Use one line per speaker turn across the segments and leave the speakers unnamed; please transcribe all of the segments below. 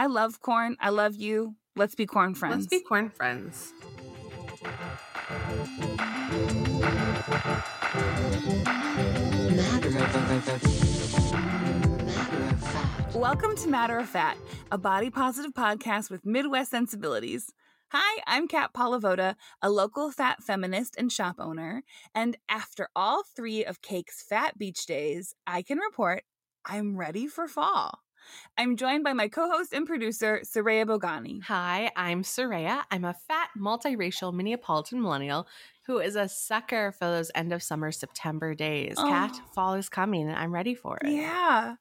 I love corn. I love you. Let's be corn friends.
Let's be corn friends.
Welcome to Matter of Fat, a body positive podcast with Midwest sensibilities. Hi, I'm Kat Polivoda, a local fat feminist and shop owner. And after all three of Cake's Fat Beach days, I can report I'm ready for fall. I'm joined by my co host and producer, Soraya Bogani.
Hi, I'm Soraya. I'm a fat, multiracial Minneapolitan millennial who is a sucker for those end of summer September days.
Oh.
Kat, fall is coming and I'm ready for it.
Yeah.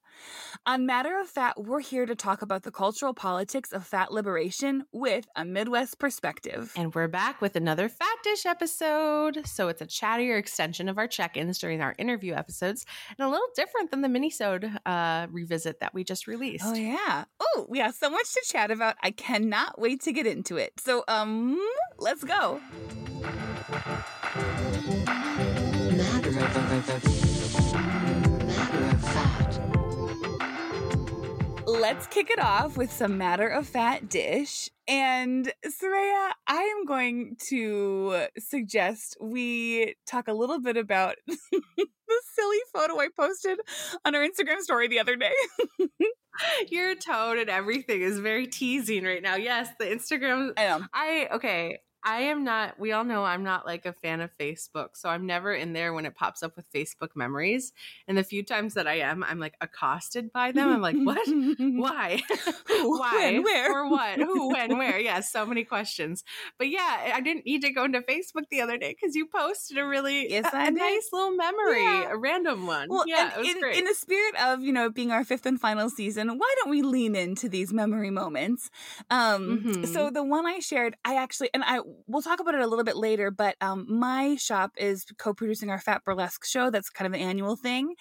On Matter of Fat, we're here to talk about the cultural politics of fat liberation with a Midwest perspective.
And we're back with another Fat Dish episode. So it's a chattier extension of our check ins during our interview episodes and a little different than the minisode uh, revisit that we just released.
Oh yeah. Oh, we have so much to chat about. I cannot wait to get into it. So um let's go.
Matter of, matter
Let's kick it off with some matter of fat dish. And Soraya, I am going to suggest we talk a little bit about the silly photo I posted on our Instagram story the other day.
Your tone and everything is very teasing right now. Yes, the Instagram.
I know.
I, okay. I am not, we all know I'm not like a fan of Facebook. So I'm never in there when it pops up with Facebook memories. And the few times that I am, I'm like accosted by them. I'm like, what? Why? Why?
When, where?
For what? Who? When? Where? Yeah, so many questions. But yeah, I didn't need to go into Facebook the other day because you posted a really
Yes,
a, a nice little memory,
Yeah.
a random one.
Well,
yeah,
in, in the spirit of you know being our fifth and final season, why don't we lean into these memory moments? Um,
Mhm.
So the one I shared, I actually, and I we'll talk about it a little bit later, but um, my shop is co-producing our Fat Burlesque show. That's kind of an annual thing,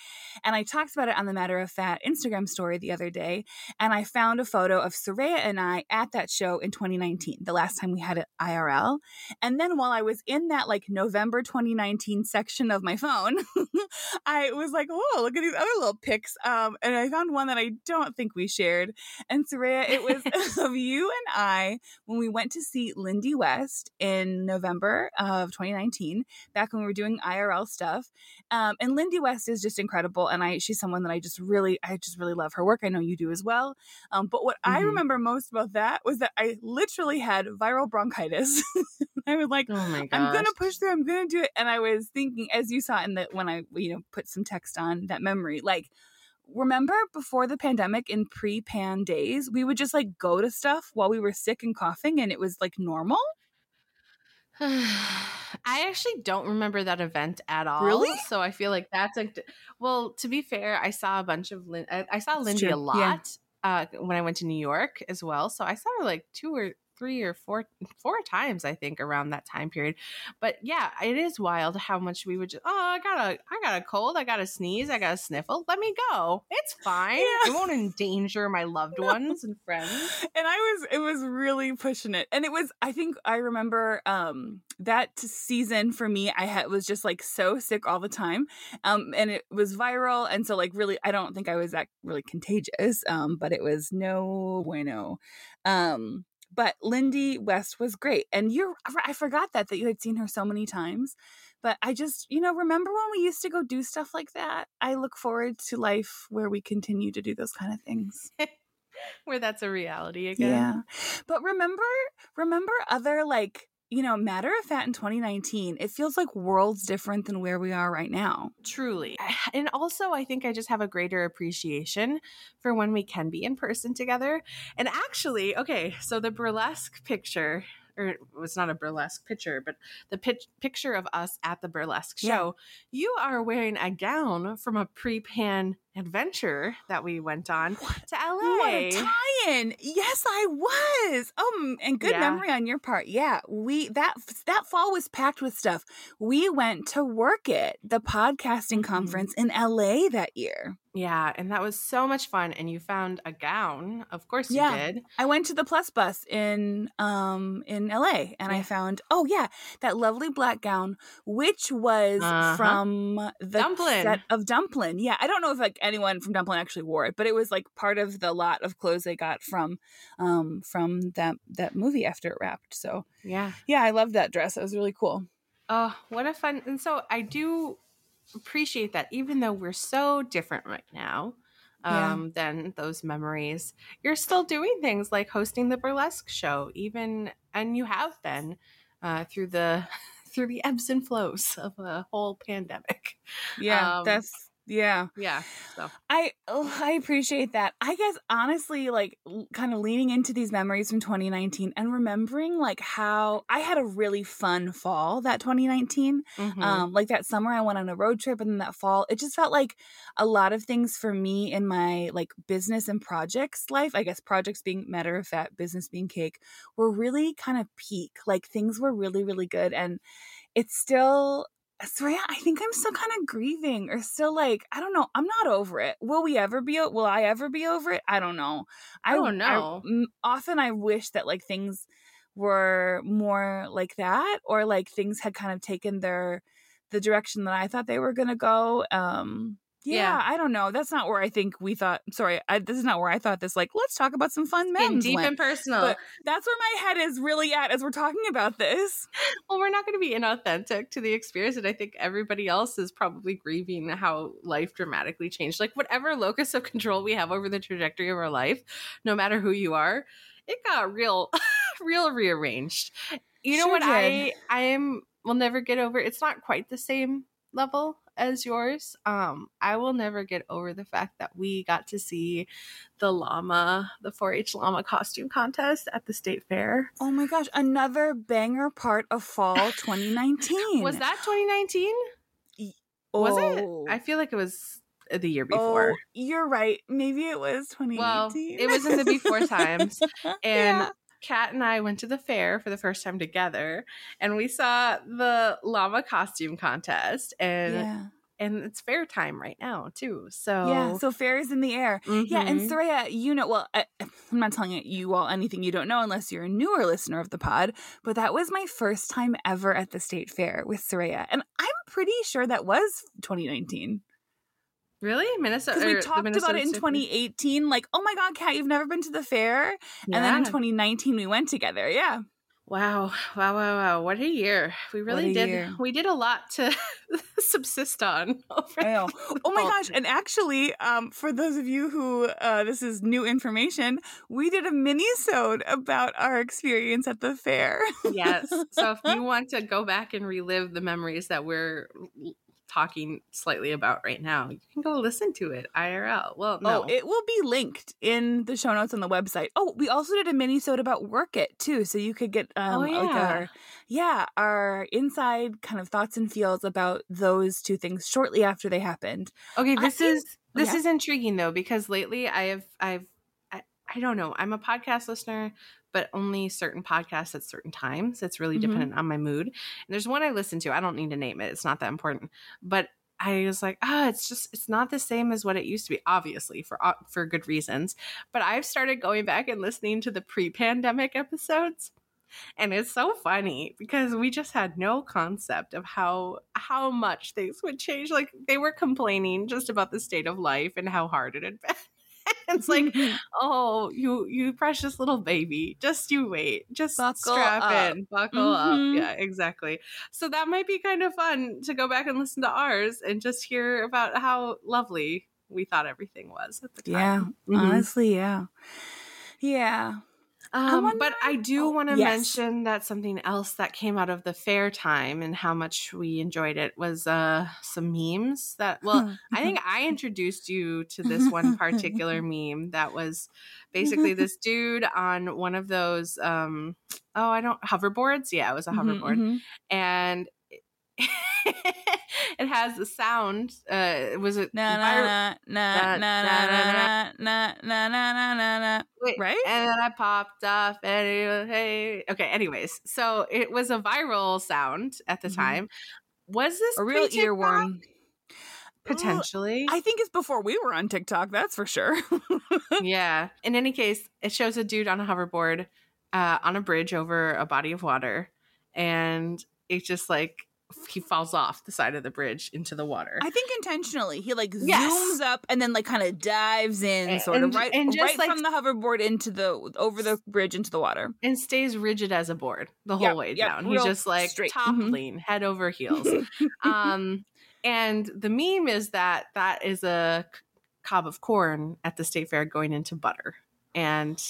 and I talked about it on the Matter of Fat Instagram story the other day, and I found a photo of Soraya and I at that show in 2019, the last time we had it IRL, and then while I was in that like November 2019 section of my phone. I was like, oh, look at these other little pics. Um, and I found one that I don't think we shared. And Soraya, it was of you and I when we went to see Lindy West in November of 2019, back when we were doing IRL stuff. Um, and Lindy West is just incredible. And I she's someone that I just really, I just really love her work. I know you do as well. Um, but what I
Mhm.
remember most about that was that I literally had viral bronchitis. I was like,
oh.
I'm gonna push through. I'm gonna do it. And I was thinking, as you saw in that when I you know put some text on that memory, like remember before the pandemic in pre-pan days, we would just like go to stuff while we were sick and coughing, and it was like normal.
I actually don't remember that event at all.
Really?
So I feel like that's a well. To be fair, I saw a bunch of Lin- I, I saw Lindy a lot
Yeah.
uh, when I went to New York as well. So I saw her like two or three or four four times I think around that time period. But yeah, it is wild how much we would just oh I got a I got a cold, I got a sneeze, I got a sniffle. Let me go. It's fine.
Yeah.
It won't endanger my loved
No.
ones and friends.
and I was it was really pushing it. And it was I think I remember um that season for me I had was just like so sick all the time. Um and it was viral and so like really I don't think I was that really contagious. Um but it was no bueno. Um but Lindy West was great. And you're I forgot that that you had seen her so many times. But I just, you know, remember when we used to go do stuff like that? I look forward to life where we continue to do those kind of things.
Where that's a reality again.
Yeah. But remember, remember other like, you know, matter of fat in 2019, it feels like worlds different than where we are right now.
Truly. And also, I think I just have a greater appreciation for when we can be in person together. And actually, okay, so the burlesque picture, or it was not a burlesque picture, but the pic- picture of us at the burlesque
Yeah.
show, you are wearing a gown from a pre pan adventure that we went on to LA.
What a tie-in! Yes, I was. Um, and good
Yeah.
memory on your part. Yeah, we that that fall was packed with stuff. We went to Werk It, the podcasting
Mhm.
conference in LA that year.
Yeah, and that was so much fun. And you found a gown. Of course you
Yeah.
did.
I went to the Plus Bus in um in LA and I found oh yeah that lovely black gown which was
Uh-huh.
from the
Dumplin'.
set of Dumplin. Yeah, I don't know if like anyone from Dumplin actually wore it, but it was like part of the lot of clothes they got from um from that that movie after it wrapped. So
Yeah.
yeah, I loved that dress. It was really cool.
Oh, what a fun. And so I do appreciate that even though we're so different right now
Yeah.
um than those memories, you're still doing things like hosting the burlesque show even and you have been uh through the through the ebbs and flows of a whole pandemic.
Yeah,
Um,
that's yeah.
Yeah. So
I oh, I appreciate that. I guess honestly, like l- kind of leaning into these memories from 2019 and remembering like how I had a really fun fall that 2019.
mhm.
Um, like that summer I went on a road trip, and then that fall it just felt like a lot of things for me in my like business and projects life. I guess projects being matter of fat, business being cake, were really kind of peak. Like things were really really good, and it's still so yeah, I think I'm still kind of grieving or still like I don't know. I'm not over it. Will we ever be? Will I ever be over it? I don't know.
I don't know.
m- often I wish that like things were more like that, or like things had kind of taken their the direction that I thought they were gonna go. Um, yeah,
Yeah.
I don't know. That's not where I think we thought. Sorry, I, this is not where I thought this. Like, let's talk about some fun men.
deep and personal.
But that's where my head is really at as we're talking about this.
well, we're not going to be inauthentic to the experience. And I think everybody else is probably grieving how life dramatically changed. Like, whatever locus of control we have over the trajectory of our life, no matter who you are, it got real, real rearranged. You know
Sure
what? I. I am, will never get over. It's not quite the same level as yours. Um, I will never get over the fact that we got to see the llama, the 4-H llama costume contest at the state fair.
Oh my gosh, another banger part of fall 2019.
Was that 2019?
oh,
Was it? I feel like it was the year before.
Oh, you're right. Maybe it was 2018.
well, it was in the before times. And
Yeah.
Kat and I went to the fair for the first time together, and we saw the llama costume contest, and
yeah.
and it's fair time right now too. So
Yeah, so fair is in the air. Yeah, and
Mhm.
Soraya, you know, well, I, I'm not telling you all anything you don't know unless you're a newer listener of the pod, but that was my first time ever at the state fair with Soraya. And I'm pretty sure that was 2019.
Really Minnesota.
Because we talked about it in
State-
2018, like, oh my God, Kat, you've never been to the fair? And then in 2019, we went together. Yeah.
Wow, wow, wow, wow! What a year! We really did.
year.
We did a lot to subsist on. Over
I know. Oh my gosh! And actually, um, for those of you who uh, this is new information, we did a mini-sode about our experience at the fair.
yes. So if you want to go back and relive the memories that we're talking slightly about right now, you can go listen to it IRL. Well, no.
Oh, it will be linked in the show notes on the website. Oh, we also did a mini-sode about Werk It too, so you could get um,
Oh,
like
yeah.
our yeah our inside kind of thoughts and feels about those two things shortly after they happened.
okay,
I
this
think-
is this
yeah.
is intriguing though because lately I have I've I, I don't know. I'm a podcast listener, but only certain podcasts at certain times. It's really
Mhm.
dependent on my mood. And there's one I listen to. I don't need to name it. It's not that important. But I was like, ah, it's just it's not the same as what it used to be. Obviously, for uh, for good reasons. But I've started going back and listening to the pre-pandemic episodes. And it's so funny because we just had no concept of how how much things would change. Like they were complaining just about the state of life and how hard it had been. it's like, oh, you you precious little baby, just you wait, just
Buckle
strap
up.
in, buckle
Mhm.
up. Yeah, exactly. So that might be kind of fun to go back and listen to ours and just hear about how lovely we thought everything was at the
yeah,
time. Mhm.
honestly, yeah, yeah.
Um,
wonder-
but I do
oh,
want to
yes.
mention that something else that came out of the fair time and how much we enjoyed it was uh some memes that well I think I introduced you to this one particular meme that was basically this dude on one of those um oh I don't hoverboards yeah it was a
Mhm,
hoverboard
mhm.
and it has a sound uh was it
Na na na na na na na na na na na na na.
Wait,
Right?
And then I popped off and hey. Okay, anyways. So it was a viral sound at the
Mhm.
time. Was this
A real earworm.
Potentially.
I think it's before we were on TikTok, that's for sure.
yeah. In any case, it shows a dude on a hoverboard uh, on a bridge over a body of water, and it's just like he falls off the side of the bridge into the water.
I think intentionally. He like
Yes.
zooms up and then like kind of dives in
And-
sort of right,
and just,
right
like-
from the hoverboard into the over the bridge into the water.
and stays rigid as a board the whole
Yep,
way
yep,
down. He's just like
straight.
top
Mhm.
lean, head over heels. um, and the meme is that that is a cob of corn at the state fair going into butter, and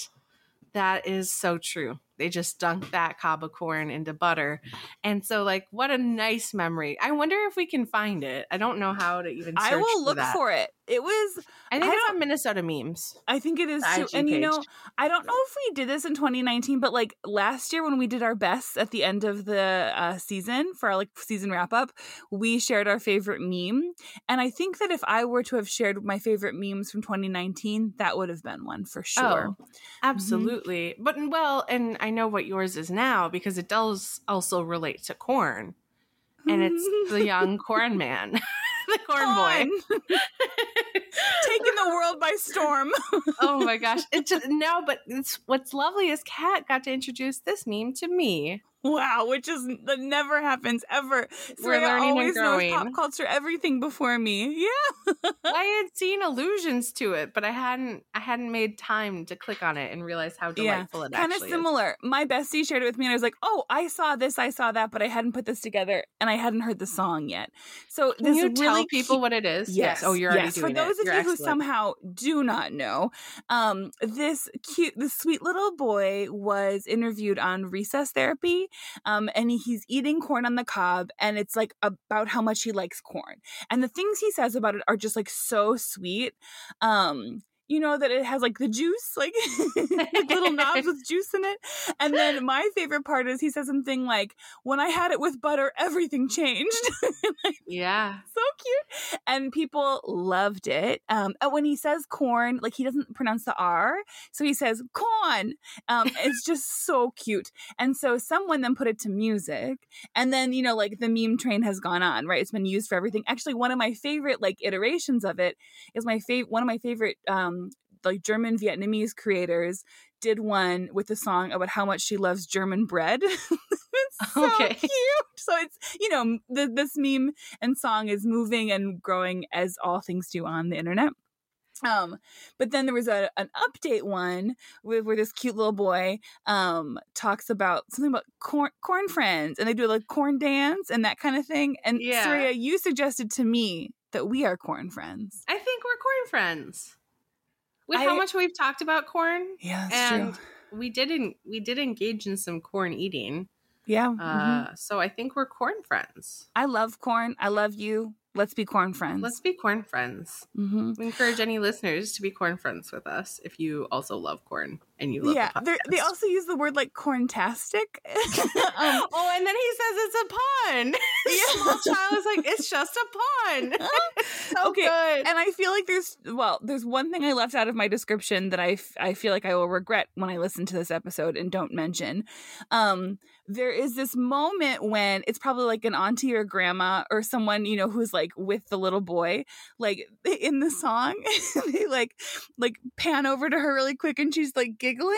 that is so true. They just dunk that cob of corn into butter, and so like what a nice memory. I wonder if we can find it. I don't know how to even. Search
I will look
that.
for it. It was
I think
I
it's on Minnesota memes.
I think it is too. And you know. I don't know if we did this in 2019, but like last year when we did our best at the end of the uh, season for our like season wrap up, we shared our favorite meme. And I think that if I were to have shared my favorite memes from 2019, that would have been one for sure.
Oh, absolutely. But well, and I know what yours is now because it does also relate to corn. And it's the young corn man, the corn boy.
Taking the world by storm.
oh my gosh. It just no, but it's what's lovely is Kat got to introduce this meme to me.
Wow, which is that never happens ever.
We're
Sarah
learning and
always knows pop culture everything before me. Yeah.
I had seen allusions to it, but I hadn't I hadn't made time to click on it and realize how
Yeah,
delightful it
kind of
actually is.
similar. My bestie shared it with me, and I was like, "Oh, I saw this, I saw that, but I hadn't put this together, and I hadn't heard the song yet." So
Can
this
you
really
tell people
cute-
what it is?
Yes.
Oh, you're already
yes. For those
it.
of
You're
you who somehow do not know, um, this cute, this sweet little boy was interviewed on recess therapy, um, and he's eating corn on the cob, and it's like about how much he likes corn, and the things he says about it are just like so sweet. Um, you know that it has like the juice, like, like little knobs with juice in it. And then my favorite part is he says something like, "When I had it with butter, everything changed."
Yeah.
so cute. And people loved it. Um and when he says corn like he doesn't pronounce the r so he says corn. Um it's just so cute. And so someone then put it to music. And then you know like the meme train has gone on right? It's been used for everything. Actually one of my favorite like iterations of it is my favorite one of my favorite um like german vietnamese creators did one with a song about how much she loves german bread it's so
Okay.
cute so it's you know the, this meme and song is moving and growing as all things do on the internet um but then there was a an update one with where this cute little boy um talks about something about corn corn friends and they do like corn dance and that kind of thing and
Yeah.
Soraya you suggested to me that we are corn friends
I think we're corn friends. With
I-
how much we've talked about corn,
yeah
and we didn't we did engage in some corn eating.
yeah
Uh,
mhm.
So I think we're corn friends.
i love corn i love you let's be corn friends
Let's be corn friends.
hmm
We encourage any listeners to be corn friends with us if you also love corn and you love
yeah
the
they also use the word like corntastic um,
oh, and then he says it's a pun.
Yeah.
Small child is like, it's just a pun. so
Okay,
good.
and I feel like there's well, there's one thing I left out of my description that I, f- I feel like I will regret when I listen to this episode and don't mention. Um, there is this moment when it's probably like an auntie or grandma or someone you know who's like with the little boy, like in the song, they like like pan over to her really quick and she's like giggling.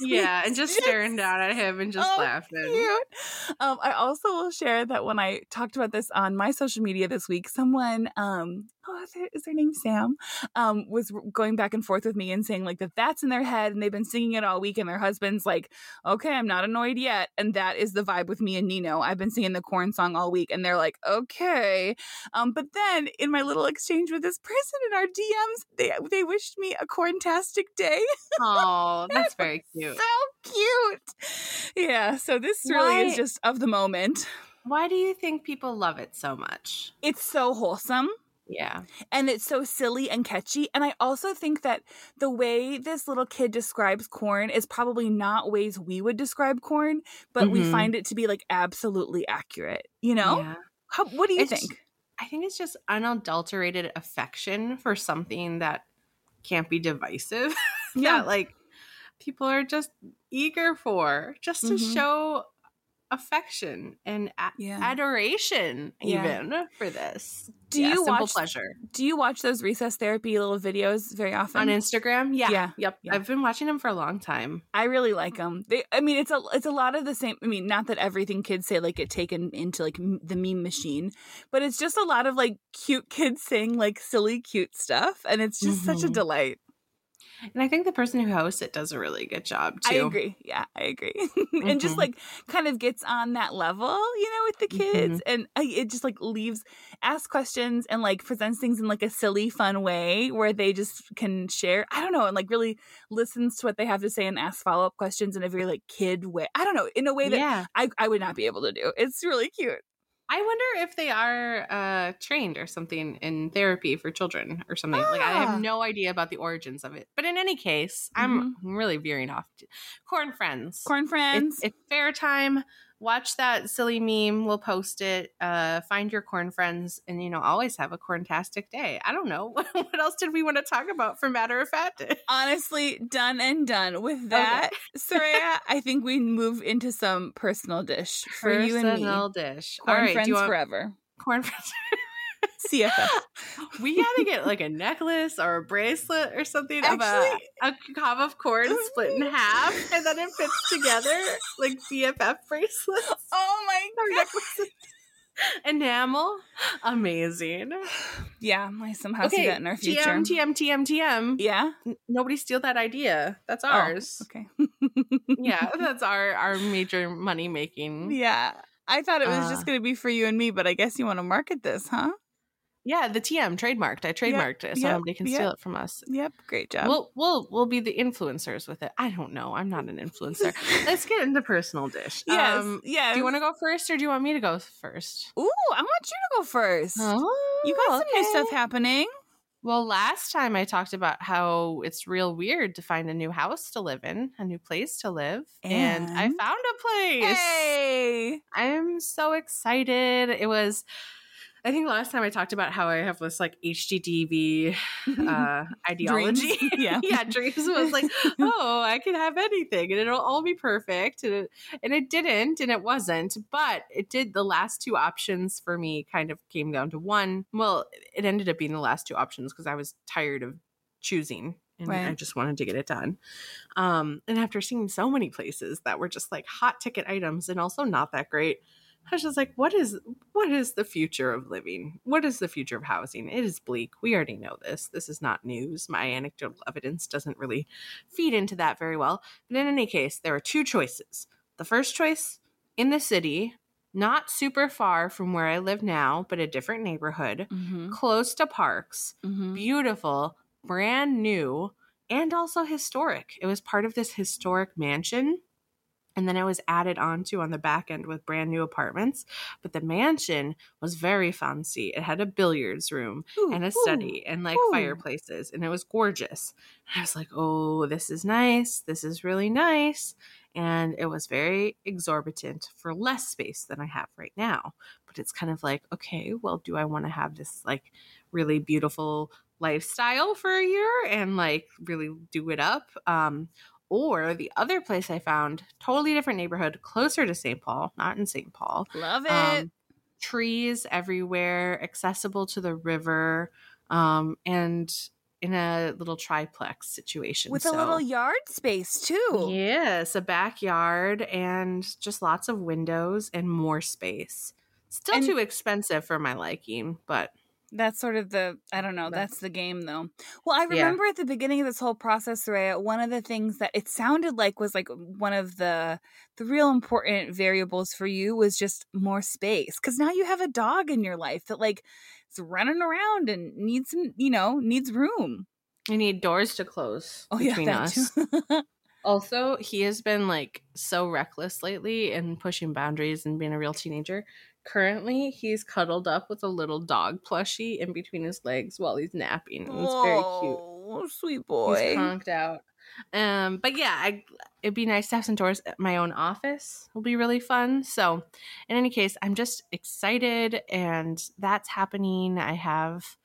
yeah, and just staring down at him and just
Oh,
laughing.
cute. Um, I also will share that when I talked about this on my social media this week, someone, um, oh, is their, is their name Sam, um, was going back and forth with me and saying like that that's in their head and they've been singing it all week and their husband's like, okay, I'm not annoyed yet, and that is the vibe with me and Nino. I've been singing the corn song all week, and they're like, okay, um, but then in my little exchange with this person in our DMs, they they wished me a corntastic day.
Oh, that's very cute.
so cute. Yeah, so this really
Why-
is just of the moment.
Why do you think people love it so much?
It's so wholesome
Yeah.
and it's so silly and catchy. And I also think that the way this little kid describes corn is probably not ways we would describe corn, but we
Mhm.
find it to be like absolutely accurate. You know?
Yeah.
How, what do you
It's-
think?
I think it's just unadulterated affection for something that can't be divisive.
Yeah.
that like people are just eager for, just to
Mhm.
show affection and a-
Yeah.
adoration
Yeah.
even for this.
Do
Yeah,
you
simple
watch
pleasure
Do you watch those recess therapy little videos very often?
on Instagram? Yeah.
Yeah,
Yep.
yeah.
I've been watching them for a long time.
I really like them. They, I mean, it's a it's a lot of the same. I mean, not that everything kids say like get taken into like m- the meme machine, but it's just a lot of like cute kids saying like silly cute stuff, and it's just such a
Mhm.
delight.
And I think the person who hosts it does a really good job too.
I agree. Yeah, I agree. and just
Mhm.
like kind of gets on that level, you know, with the kids,
Mm-hmm.
and uh, it just like leaves asks questions and like presents things in like a silly, fun way where they just can share. I don't know, and like really listens to what they have to say and asks follow up questions in a very like kid way. I don't know, in a way that
yeah.
I I would not be able to do. It's really cute.
I wonder if they are uh, trained or something in therapy for children or something. Like I
Ah.
have no idea about the origins of it. But in any case, I'm really veering off. Corn friends.
Mm-hmm. Corn friends.
It's, it's fair time. Watch that silly meme. We'll post it. Uh, find your corn friends, and you know, always have a corntastic day. I don't know what else did we want to talk about for matter of fat.
Honestly, done and done. With that, Soraya, I think we move into some personal dish for you and me.
Personal dish.
Corn
All right,
friends
want
forever.
corn friends?
CFF.
we gotta get like a necklace or a bracelet or something of
Actually-
a, a cob of corn split in half and then it fits together like BFF bracelets
Oh my god.
Enamel. Amazing.
Yeah, I somehow see that in our future.
TM, TM, TM, TM.
Yeah.
N- Nobody steal that idea. That's
Oh,
ours.
okay.
yeah, that's our our major money making.
yeah. I thought it was
Uh.
just going to be for you and me, but I guess you want to market this, huh?
Yeah, the TM trademarked. I trademarked it so
yep,
nobody can
yep.
steal it from us.
Yep. Great job.
We'll we'll we'll be the influencers with it. I don't know. I'm not an influencer. Let's get into personal dish.
yes.
Um,
yes.
do you want to go first, or do you want me to go first?
Ooh, I want you to go first.
Oh,
you got some new stuff happening.
Well, last time I talked about how it's real weird to find a new house to live in, a new place to live, and, I found a place.
Hey.
I'm so excited. It was. I think last time I talked about how I have this like HGTV uh, ideology.
Yeah.
yeah, dreams was like, oh, I can have anything and it'll all be perfect. And it, and it didn't, and it wasn't. But it did. The last two options for me kind of came down to one. Well, it ended up being the last two options because I was tired of choosing. And I just wanted to get it done. Um, and after seeing so many places that were just like hot ticket items and also not that great, I was just like, what is what is the future of living? What is the future of housing? It is bleak. We already know this. This is not news. My anecdotal evidence doesn't really feed into that very well. But in any case, there are two choices. The first choice in the city, not super far from where I live now, but a different neighborhood,
Mm-hmm.
close to parks,
Mm-hmm.
beautiful, brand new, and also historic. It was part of this historic mansion. And then it was added onto on the back end with brand new apartments. But the mansion was very fancy. It had a billiards room and a study and like
ooh.
fireplaces, and it was gorgeous. And I was like, oh, this is nice. This is really nice. And it was very exorbitant for less space than I have right now. But it's kind of like, okay, well, do I want to have this like really beautiful lifestyle for a year and like really do it up? Um, or the other place I found, totally different neighborhood, closer to St. Paul, not in St. Paul.
Love it.
Um, trees everywhere, accessible to the river, um, and in a little triplex situation.
With a little yard space too.
Yes, a backyard and just lots of windows and more space. Still
And-
too expensive for my liking, but
That's sort of the I don't know, that's the game though. Well, I
Yeah.
remember at the beginning of this whole process, Soraya, one of the things that it sounded like was like one of the the real important variables for you was just more space. Cause now you have a dog in your life that like is running around and needs some, you know, needs room.
I need doors to close
Oh yeah,
between
that
us. Also, he has been like so reckless lately and pushing boundaries and being a real teenager. Currently, he's cuddled up with a little dog plushie in between his legs while he's napping. It's very cute.
Oh, sweet boy.
He's conked out. Um, but yeah, I, it'd be nice to have some doors at my own office. It'll be really fun. So, in any case, I'm just excited, and that's happening. I have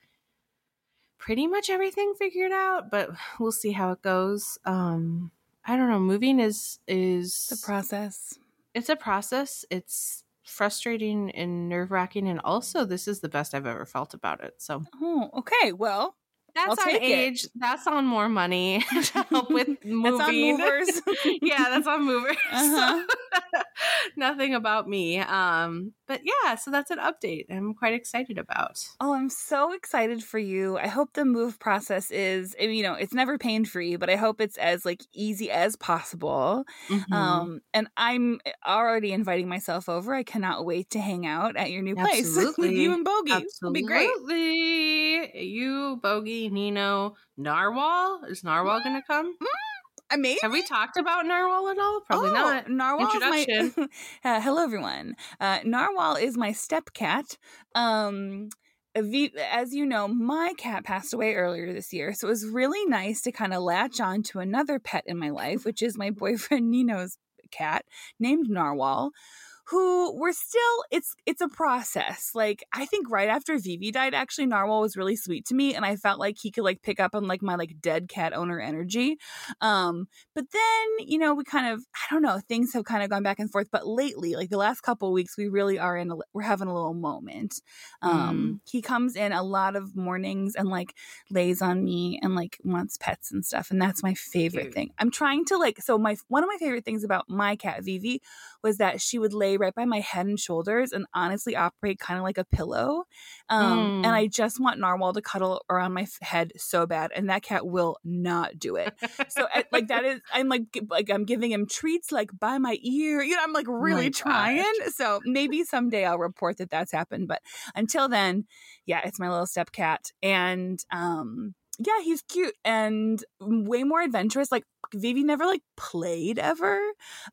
pretty much everything figured out, but we'll see how it goes. Um, I don't know. Moving is is
the process.
it's a process. It's frustrating and nerve wracking, and also this is the best I've ever felt about it. So
Oh, okay. Well,
that's
I'll
on
take it.
age. That's on more money to help with moving.
that's movers.
yeah, that's on movers.
Uh-huh.
So, nothing about me. Um, but yeah, so that's an update I'm quite excited about.
Oh, I'm so excited for you. I hope the move process is, you know, it's never pain free, but I hope it's as like easy as possible.
Mhm.
Um, and I'm already inviting myself over. I cannot wait to hang out at your new place with you and Bogey. It'll be great.
Absolutely. You, Bogey, Nino, Narwhal. Is Narwhal going to come?
Amazing.
Have we talked about Narwhal at all? Probably
Oh,
not.
Narwhal is my
Introduction.
uh, hello everyone. Uh, Narwhal is my step cat. Um, as you know, my cat passed away earlier this year, so it was really nice to kind of latch on to another pet in my life, which is my boyfriend Nino's cat named Narwhal. Who we're still it's it's a process. Like I think right after Vivi died, actually Narwhal was really sweet to me, and I felt like he could like pick up on like my like dead cat owner energy. Um, but then, you know, we kind of, I don't know, things have kind of gone back and forth. But lately, like the last couple of weeks, we really are in, a, we're having a little moment. Um, He comes in a lot of mornings and like lays on me and like wants pets and stuff. And that's my favorite
Cute.
thing. I'm trying to like, so my, one of my favorite things about my cat, Vivi, was that she would lay right by my head and shoulders and honestly operate kind of like a pillow. Um,
Mm.
And I just want Narwhal to cuddle around my f- head so bad. And that cat will not do it so I- like that is i'm like like i'm giving him treats like by my ear you know i'm like really
gosh.
trying so maybe someday i'll report that that's happened but until then yeah it's my little step cat and um yeah he's cute and way more adventurous like Vivi never like played ever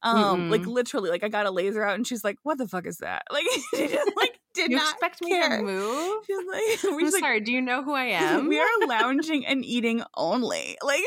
um like
Mm-mm.
literally like i got a laser out and she's like what the fuck is that like she just like did
you
not
expect me to move?
she's like
I'm
just like
sorry. Do you know who I am?
we are lounging and eating only. Like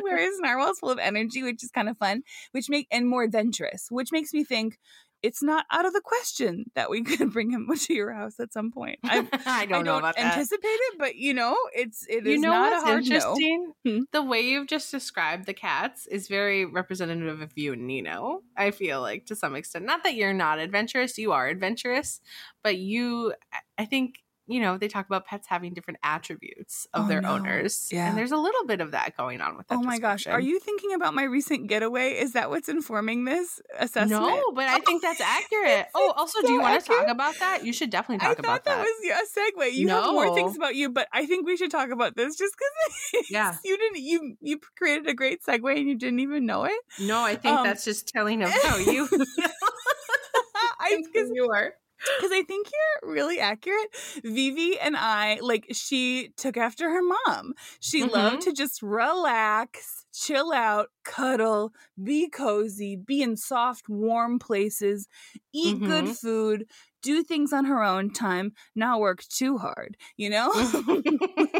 whereas Narwhal's full of energy, which is kind of fun, which make and more adventurous, which makes me think it's not out of the question that we could bring him to your house at some point. I,
I don't
I
know about that.
anticipate it, but you know, it's it is
you know
not
what's
a hard no. Hmm.
The way you've just described the cats is very representative of you and Nino. I feel like to some extent. Not that you're not adventurous, you are adventurous, but you I think you know, they talk about pets having different attributes of
Oh,
their
no.
owners.
Yeah.
And there's a little bit of that going on with that.
Oh my gosh, are you thinking about my recent getaway? Is that what's informing this assessment?
No, but I think that's accurate. Oh, also,
so
do you want to talk about that? You should definitely talk about
that, I thought
that.
was a segue. You have more things about you, but I think we should talk about this just because
Yeah.
you didn't you you created a great segue and you didn't even know it.
no, I think
Um,
that's just telling of how you
I
you are.
Because I think you're really accurate. Vivi and I like she took after her mom. She
Mhm.
loved to just relax, chill out, cuddle, be cozy, be in soft, warm places, eat good
Mhm.
food, do things on her own time, not work too hard, you know?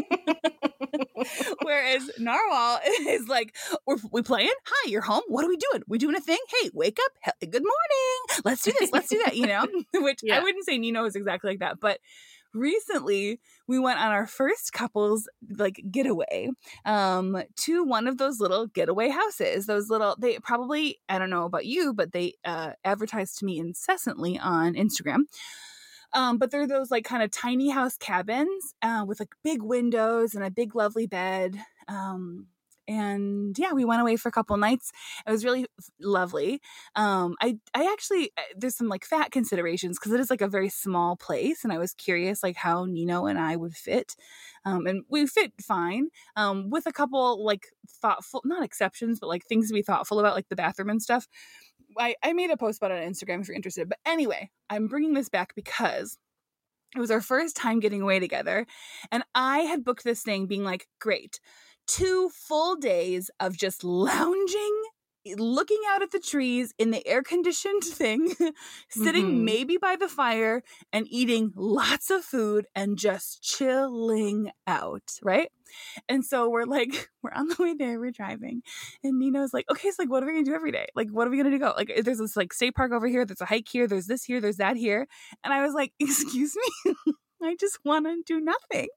Whereas Narwhal is like, we're, we playing? Hi, you're home. What are we doing? We doing a thing? Hey, wake up. He- good morning. Let's do this. Let's do that, you know? Which I wouldn't say Nino is exactly like that. But recently we went on our first couples like getaway um to one of those little getaway houses those little they probably i don't know about you but they uh advertise to me incessantly on instagram um, but they're those like kind of tiny house cabins uh, with like big windows and a big lovely bed. Um, and yeah, we went away for a couple nights. It was really f- lovely. Um, I I actually uh, there's some like fat considerations because it is like a very small place, and I was curious like how Nino and I would fit. Um, and we fit fine um, with a couple like thoughtful, not exceptions, but like things to be thoughtful about, like the bathroom and stuff. I, I made a post about it on Instagram if you're interested. But anyway, I'm bringing this back because it was our first time getting away together. And I had booked this thing being like, great, two full days of just lounging, looking out at the trees in the air conditioned thing, sitting
Mhm.
maybe by the fire and eating lots of food and just chilling out, right? And so we're like, we're on the way there, we're driving. And Nino's like, okay, so like, what are we gonna do every day? Like, what are we gonna do? Go like, there's this like state park over here, there's a hike here, there's this here, there's that here. And I was like, excuse me, I just want to do nothing.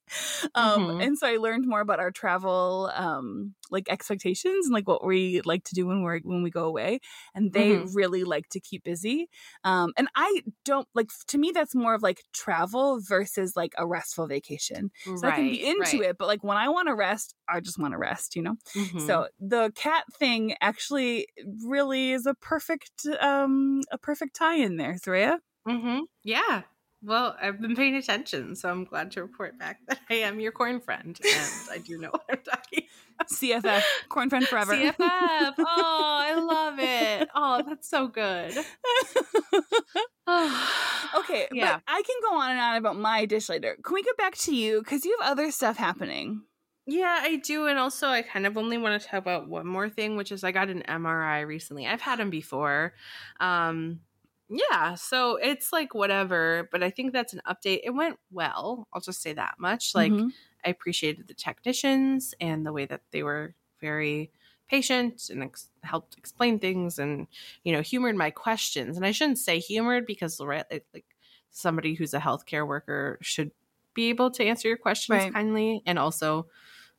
Um,
Mhm.
And so I learned more about our travel, um, like expectations and like what we like to do when we're when we go away. And they
Mhm.
really like to keep busy. Um, and I don't like to me that's more of like travel versus like a restful vacation. So I can be into it, but like when I want to rest, I just want to rest, you know.
Mm-hmm.
So the cat thing actually really is a perfect um a perfect tie in there, Threa.
hmm Yeah. Well, I've been paying attention, so I'm glad to report back that I am your corn friend, and I do know what I'm talking.
CFF, corn friend forever.
CFF. Oh, I love it. Oh, that's so good.
okay,
Yeah.
but I can go on and on about my dish later. Can we get back to you because you have other stuff happening?
Yeah, I do. And also, I kind of only want to talk about one more thing, which is I got an MRI recently. I've had them before. Um, yeah, so it's like whatever, but I think that's an update. It went well. I'll just say that much. Like,
Mhm.
I appreciated the technicians and the way that they were very patient and ex- helped explain things and, you know, humored my questions. And I shouldn't say humored because, right, like, like somebody who's a healthcare worker should be able to answer your questions
Right.
kindly and also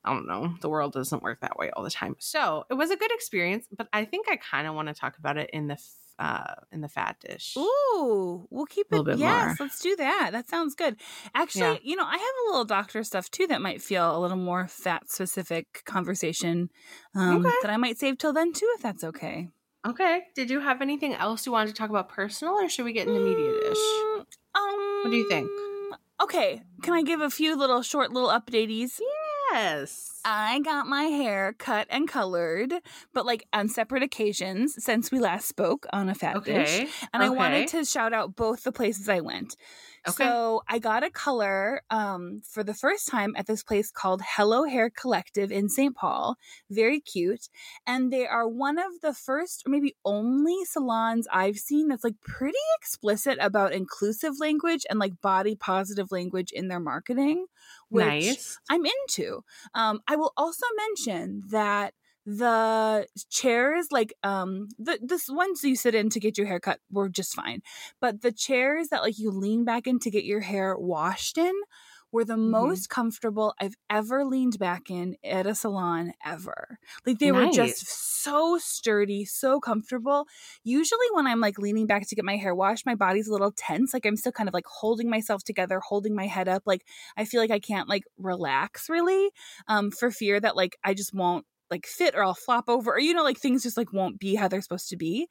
I don't know. The world doesn't work that way all the time. So it was a good experience, but I think I kind of want to talk about it in the f- uh, in the fat dish.
Ooh, we'll keep it.
bit
yes,
more.
let's do that. That sounds good. Actually,
Yeah.
you know, I have a little doctor stuff too that might feel a little more fat specific conversation um,
Okay.
that I might save till then too, if that's okay.
Okay. Did you have anything else you wanted to talk about personal, or should we get into media dish?
Um,
What do you think?
Okay, can I give a few little short little updaties?
Yes.
I got my hair cut and colored, but like on separate occasions since we last spoke on a fat dish.
okay.
And I wanted to shout out both the places I went.
Okay.
So I got a color um, for the first time at this place called Hello Hair Collective in St. Paul. Very cute. And they are one of the first, or maybe only salons I've seen that's like pretty explicit about inclusive language and like body positive language in their marketing, which
nice.
I'm into. Um, I will also mention that the chairs, like um, the this ones you sit in to get your hair cut, were just fine. But the chairs that like you lean back in to get your hair washed in were the
Mhm.
most comfortable I've ever leaned back in at a salon ever. Like they were just so sturdy, so comfortable. Usually when I'm like leaning back to get my hair washed, my body's a little tense. Like I'm still kind of like holding myself together, holding my head up. Like I feel like I can't like relax really um for fear that like I just won't like fit or I'll flop over or you know like things just like won't be how they're supposed to be.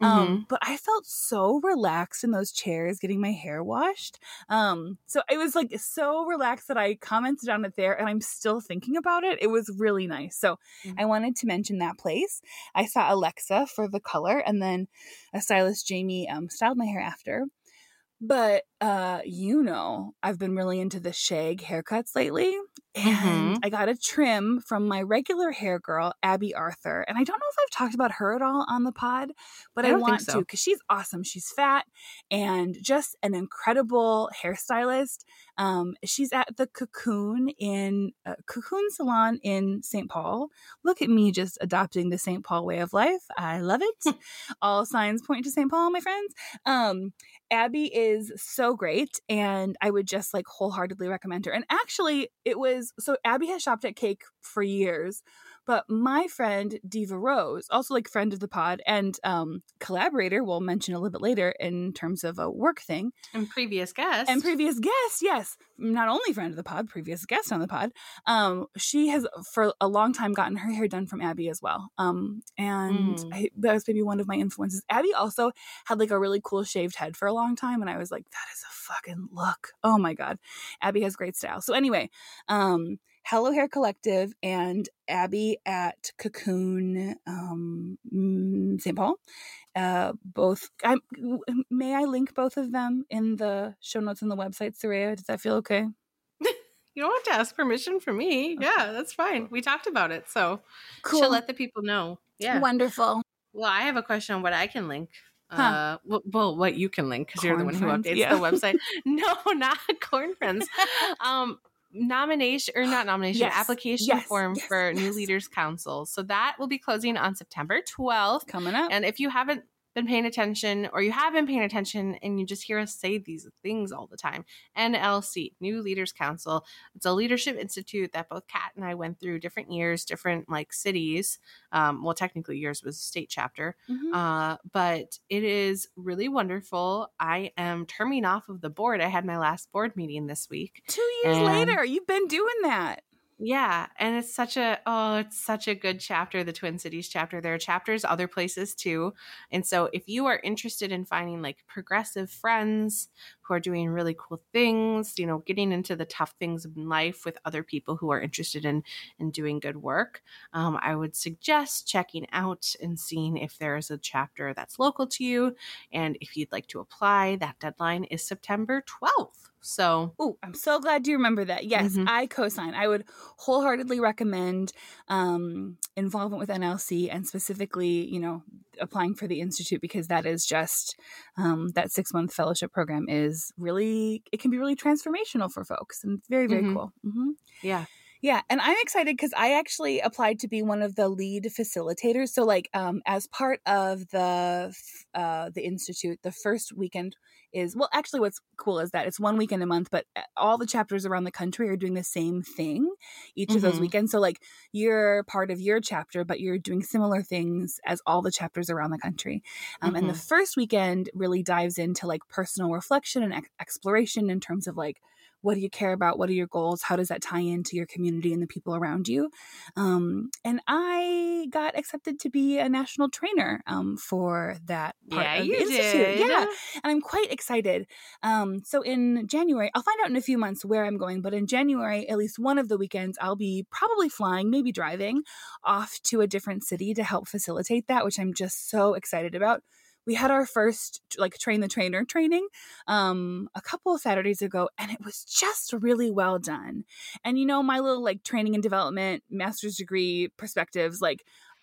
Um but I felt so relaxed in those chairs getting my hair washed. Um so it was like so relaxed that I commented on it there and I'm still thinking about it. It was really nice. So
Mhm.
I wanted to mention that place. I saw Alexa for the color and then a stylist Jamie um styled my hair after. But uh you know, I've been really into the shag haircuts lately. And
Mhm.
I got a trim from my regular hair girl, Abby Arthur. And I don't know if I've talked about her at all on the pod, but
I
I, want
so.
to because she's awesome. She's fat and just an incredible hairstylist. Um, she's at the Cocoon in uh, Cocoon Salon in St. Paul. Look at me just adopting the St. Paul way of life. I love it. all signs point to St. Paul, my friends. Um, Abby is so great, and I would just like wholeheartedly recommend her. And actually, it was so Abby has shopped at Cake for years, but my friend Diva Rose, also like friend of the pod and um, collaborator, we'll mention a little bit later in terms of a work thing,
And previous guest.
and previous guest, yes, not only friend of the pod, previous guest on the pod. Um, she has for a long time gotten her hair done from Abby as well. Um, and
Mm.
I, that was maybe one of my influences. Abby also had like a really cool shaved head for a long time, and I was like, that is a fucking look. Oh my god, Abby has great style. So anyway, um. Hello Hair Collective and Abby at Cocoon um, mm, St. Paul. Uh, both. I, may I link both of them in the show notes on the website, Soraya? Does that feel okay?
you don't have to ask permission from me. Yeah, that's fine. We talked about it, so
Cool.
she'll let the people know. Yeah.
Wonderful.
Well, I have a question on what I can link.
Huh.
Uh, well, well, what you can link because you're the one who
Friends,
updates
yeah.
the website. No, not Corn Friends. Um, nomination or not nomination
Yes,
application
yes,
form
yes,
for New. Leaders Council. So that will be closing on September 12th.
Coming up.
And if you haven't been paying attention or you have been paying attention and you just hear us say these things all the time. NLC, New Leaders Council. It's a leadership institute that both Kat and I went through different years, different like cities. Um, well, technically, yours was a state chapter,
Mhm.
uh, but it is really wonderful. I am terming off of the board. I had my last board meeting this week.
Two years later, you've been doing that.
Yeah, and it's such a oh, it's such a good chapter, the Twin Cities chapter. There are chapters other places too. And so if you are interested in finding like progressive friends who are doing really cool things, you know, getting into the tough things in life with other people who are interested in in doing good work, um, I would suggest checking out and seeing if there is a chapter that's local to you. And if you'd like to apply, that deadline is September 12th. So
Oh, I'm so glad you remember that. Yes,
Mhm.
I co-sign. I would wholeheartedly recommend um, involvement with NLC and specifically, you know, applying for the institute because that is just um, that six month fellowship program is really it can be really transformational for folks and very very
Mhm.
cool. hmm
yeah.
Yeah, and I'm excited because I actually applied to be one of the lead facilitators. So, like, um, as part of the uh, the institute, the first weekend is well. Actually, what's cool is that it's one weekend a month, but uh, all the chapters around the country are doing the same thing each of those
Mhm.
weekends. So, like, you're part of your chapter, but you're doing similar things as all the chapters around the country. Um, And the first weekend really dives into like personal reflection and ex- exploration in terms of like what do you care about? What are your goals? How does that tie into your community and the people around you? Um, and i got accepted to be a national trainer um, for that part
Yeah,
of the institute.
did.
yeah and i'm quite excited. Um, so in january i'll find out in a few months where i'm going but in january at least one of the weekends i'll be probably flying maybe driving off to a different city to help facilitate that which i'm just so excited about we had our first like train the trainer training um a couple of saturdays ago and it was just really well done and you know my little like training and development master's degree perspectives like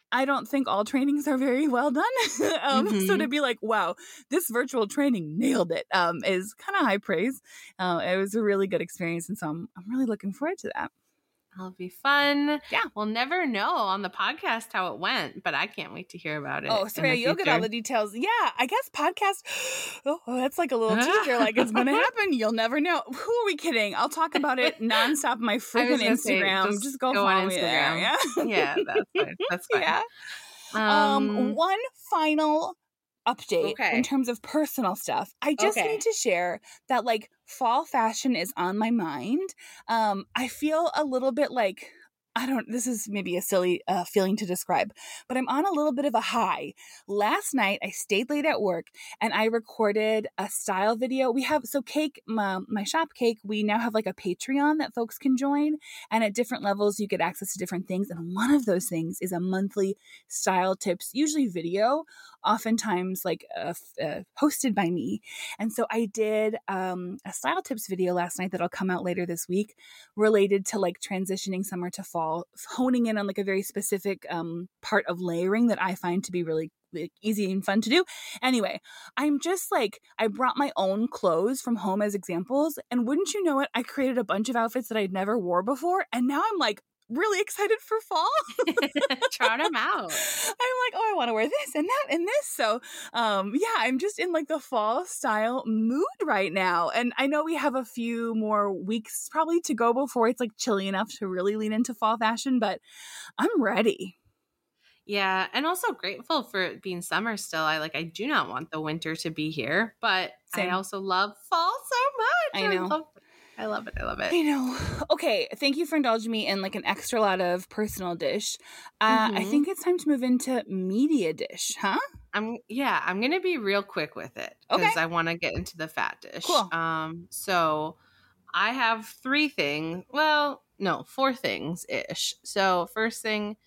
I don't think all trainings are very well done. um, So
Mhm.
to be like, wow, this virtual training nailed it um, is kind of high praise. Uh, it was a really good experience. And so I'm, I'm really looking forward to that.
That'll be fun.
Yeah.
We'll never know on the podcast how it went, but I can't wait to hear about it.
Oh, Sarah, you'll get all the details. Yeah, I guess podcast. Oh, that's like a little teaser. Like it's going to happen. You'll never know. Who are we kidding? I'll talk about it nonstop. on My freaking
gonna say,
Instagram.
just
Just, go,
go
follow
on
me there.
Instagram.
Yeah.
yeah, that's fine. That's fine.
yeah. Um,
Um,
one final update
Okay.
in terms of personal stuff. I just
Okay.
need to share that like fall fashion is on my mind. Um, I feel a little bit like I don't this is maybe a silly uh, feeling to describe, but I'm on a little bit of a high. Last night I stayed late at work and I recorded a style video. We have so cake my, my shop cake, we now have like a Patreon that folks can join and at different levels you get access to different things and one of those things is a monthly style tips, usually video, oftentimes like uh, uh, hosted by me. And so I did um, a style tips video last night that'll come out later this week related to like transitioning summer to fall, honing in on like a very specific um, part of layering that I find to be really like, easy and fun to do. Anyway, I'm just like, I brought my own clothes from home as examples. And wouldn't you know it, I created a bunch of outfits that I'd never wore before. And now I'm like, really excited for fall.
Trot them out.
I'm like, oh, I want to wear this and that and this. So, um, yeah, I'm just in like the fall style mood right now. And I know we have a few more weeks probably to go before it's like chilly enough to really lean into fall fashion, but I'm ready.
Yeah, and also grateful for it being summer still. I like I do not want the winter to be here, but
Same.
I also love fall so much.
I know.
love, I love it. I love it.
I know. Okay, thank you for indulging me in like an extra lot of personal dish. Uh, I
Mhm.
think it's time to move into media dish, huh?
I'm yeah, I'm gonna be real quick with it because
Okay.
I want to get into the fat dish.
Cool.
Um, so I have three things. Well, no, four things ish. So first thing,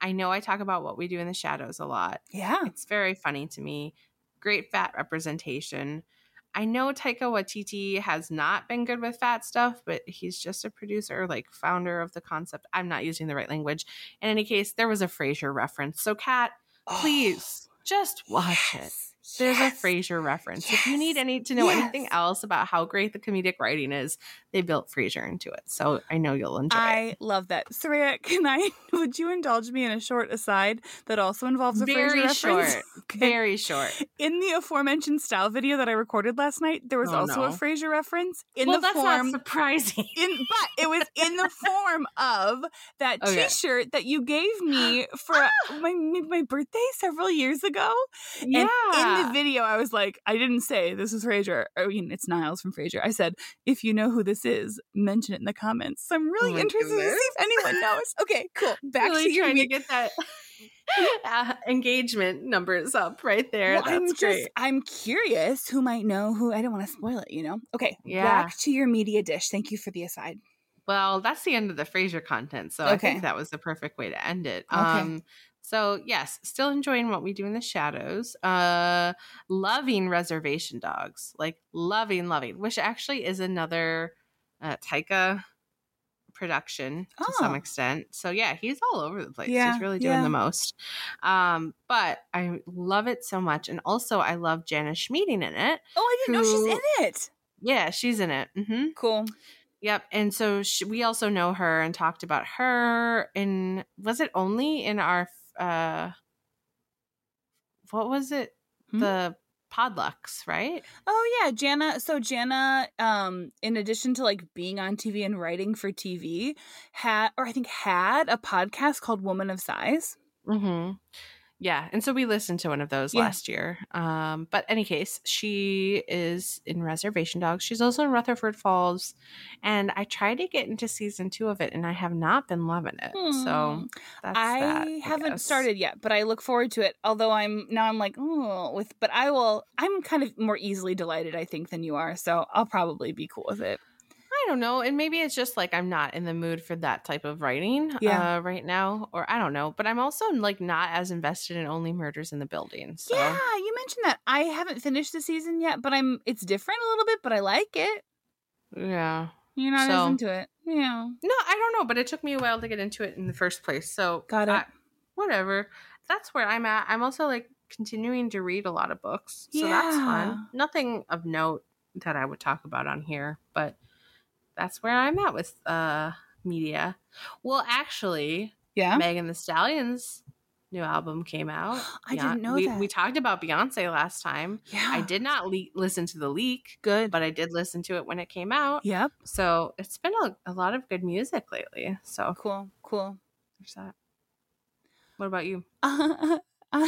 I know I talk about what we do in the shadows a lot.
Yeah.
It's very funny to me. Great fat representation. I know Taika Waititi has not been good with fat stuff, but he's just a producer, like founder of the concept. I'm not using the right language. In any case, there was a Frasier reference. So, Kat, oh, please just watch it.
Yes.
There's
Yes.
a Frasier reference. If you need any to know
Yes.
anything else about how great the comedic writing is, they built Frasier into it. So I know you'll enjoy
I
it.
love that. Soraya, can I would you indulge me in a short aside that also involves a
Very
Frasier
short.
reference? Okay.
Very short.
In the aforementioned style video that I recorded last night, there was
Oh,
also a
no.
Frasier reference in
well,
the form.
surprising.
in, but it was in the form of that oh,
Okay.
T-shirt that you gave me for uh, my my birthday several years ago.
yeah.
And in the video, I was like, I didn't say this is Frasier. I mean, it's Niles from Frasier. I said, if you know who this is, mention it in the comments. So I'm really
Oh
interested to see if anyone knows. Okay, cool. Back
really
to your
trying to get that uh, engagement numbers up right there.
Well,
That's
I'm just
great.
I'm curious who might know who I don't want to spoil it, you know? Okay.
Yeah.
Back to your media dish. Thank you for the aside.
Well, that's the end of the Frasier content, so I
Okay.
think that was the perfect way to end it.
Okay.
Um, so yes, still enjoying what we do in the shadows. Uh, loving Reservation Dogs, like loving, loving, which actually is another uh, Taika production to some
Oh.
extent. So yeah, he's all over the place.
Yeah,
he's really doing
yeah.
the most. Um, but I love it so much, and also I love Jana Schmieding in it.
Oh, I didn't know she's in it.
Yeah, she's in it. Mm-hmm.
Cool.
Yep. And so sh we also know her and talked about her in, was it only in our, uh, what was it?
Hmm?
The Podlux, right?
Oh yeah, Jana. So Jana, um, in addition to like being on TV and writing for TV, had or I think had a podcast called Woman of Size.
Mm-hmm. Yeah. And so we listened to one of those
Yeah.
last year. Um, but any case, she is in Reservation Dogs. She's also in Rutherford Falls. And I tried to get into season two of it and I have not been loving it. So
Hmm.
that's
I
that,
haven't
guess.
started yet, but I look forward to it. Although I'm now I'm like, oh, with but I will. I'm kind of more easily delighted, I think, than you are. So I'll probably be cool with it.
I don't know. And maybe it's just like I'm not in the mood for that type of writing
Yeah.
uh, right now. Or I don't know. But I'm also like not as invested in only murders in the building. So
Yeah, you mentioned that. I haven't finished the season yet, but I'm. It's different a little bit, but I like it.
yeah.
You're not
So-
as into it. Yeah.
No, I don't know. But it took me a while to get into it in the first place. So
Got it.
I- whatever. That's where I'm at. I'm also like continuing to read a lot of books. So that's fun. Nothing of note that I would talk about on here. But that's where I'm at with uh media. Well, actually,
Yeah.
Megan Thee Stallion's new album came out.
I
Beyon-
didn't know
we,
that.
We talked about Beyonce last time.
Yeah.
I did not le- listen to the leak,
Good.
but I did listen to it when it came out.
Yep.
So it's been a, a lot of good music lately. So
Cool. Cool.
there's that. What about you?
Uh, I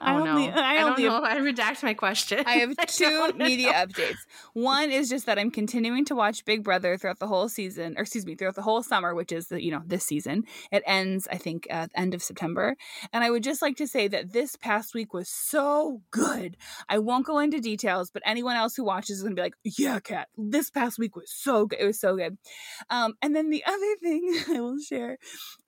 oh
only.
no,
I,
I, don't
only.
know. I redact my question.
I have two
don't
media
know.
updates. One is just that I'm continuing to watch Big Brother throughout the whole season, or excuse me, throughout the whole summer, which is the you know this season. It ends, I think, at the end of September. And I would just like to say that this past week was so good. I won't go into details, but anyone else who watches is gonna be like, "Yeah, Kat, this past week was so good. It was so good." Um, and then the other thing I will share,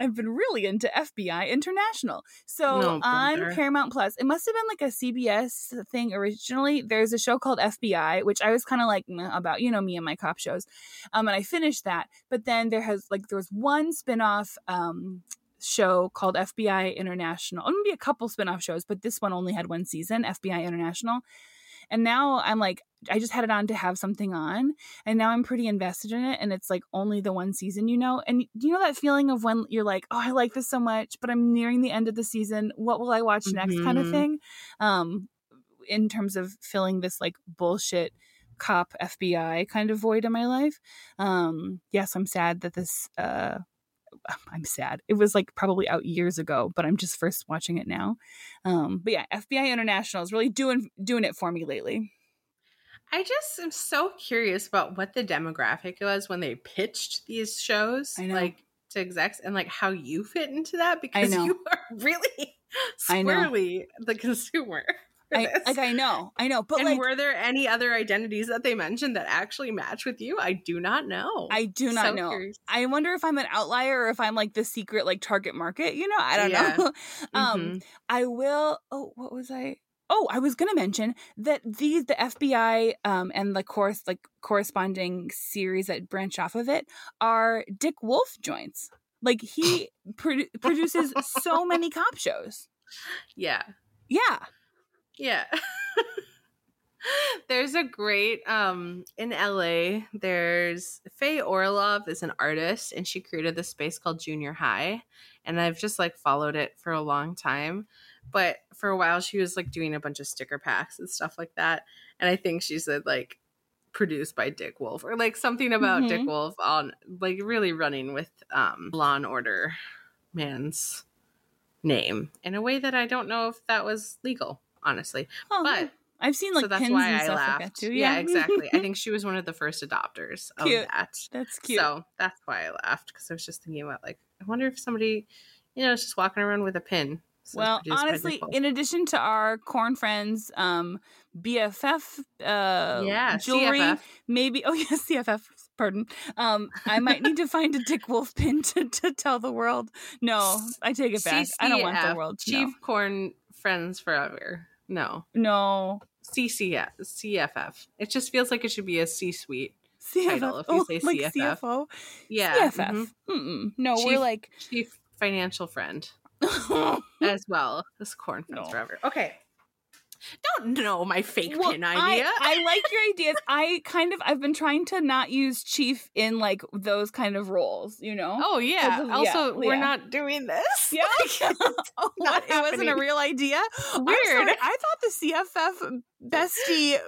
I've been really into FBI International. So
No,
on Paramount Plus, it must have been like a CBS thing originally. There's a show called FBI, which I was kind of like about, you know, me and my cop shows. Um, and I finished that, but then there has like there was one spin-off um show called FBI International. Maybe a couple spin-off shows, but this one only had one season, FBI International. And now I'm like, I just had it on to have something on, and now I'm pretty invested in it. And it's like only the one season, you know. And you know that feeling of when you're like, oh, I like this so much, but I'm nearing the end of the season. What will I watch next? Kind of
Mhm.
thing. Um, in terms of filling this like bullshit cop FBI kind of void in my life. Um, yes, I'm sad that this. Uh, I'm sad. It was like probably out years ago, but I'm just first watching it now. Um, but yeah, FBI International is really doing doing it for me lately.
I just am so curious about what the demographic was when they pitched these shows, like to execs, and like how you fit into that because you are really squarely the consumer.
I
this.
like I know, I know, but
and
like
were there any other identities that they mentioned that actually match with you? I do not know.
I do not
So
know.
curious.
I wonder if I'm an outlier or if I'm like the secret like target market. You know, I don't
Yeah.
know. um,
Mhm.
I will. Oh, what was I? Oh, I was gonna mention that these the FBI um and the course like corresponding series that branch off of it are Dick Wolf joints. Like he produ- produces so many cop shows.
yeah,
Yeah.
Yeah. there's a great um in LA. There's Faye Orlove is an artist, and she created this space called Junior High, and I've just like followed it for a long time. but for a while she was like doing a bunch of sticker packs and stuff like that. And I think she said like produced by Dick Wolf or like something about Dick
Mhm.
Wolf on like really running with um Law and Order man's name in a way that I don't know if that was legal, honestly.
Oh,
But
I've seen like
so that's
pins
why
and
I
stuff like that too.
yeah.
Yeah,
exactly. I think she was one of the first adopters of
Cute.
that.
that's cute.
So that's why I laughed because I was just thinking about like, I wonder if somebody, you know, is just walking around with a pin. says
well, honestly, in addition to our corn friends, um, BFF, uh,
yeah,
jewelry,
CFF.
maybe. Oh yes, CFF. Pardon. Um, I might need to find a Dick Wolf pin to, to tell the world. No, I take it back. I don't want the world to
Chief
know.
Corn Friends Forever. No,
No,
CCF, CFF. It just feels like it should be a C-suite.
CFF.
Title, if you
oh,
say
like
CFF.
CFO.
Yeah,
CFF.
mhm.
Mm-mm. No, we're like.
Chief Financial Friend as well as Corn Friends
No.
Forever. Okay. Don't know my fake
Well,
pin idea.
I like your ideas. I kind of I've been trying to not use chief in like those kind of roles, you know.
oh yeah.
Of-
Also,
yeah,
we're
yeah.
not doing this.
Yeah.
Like, not
It wasn't a real idea.
Weird.
I thought the CFF bestie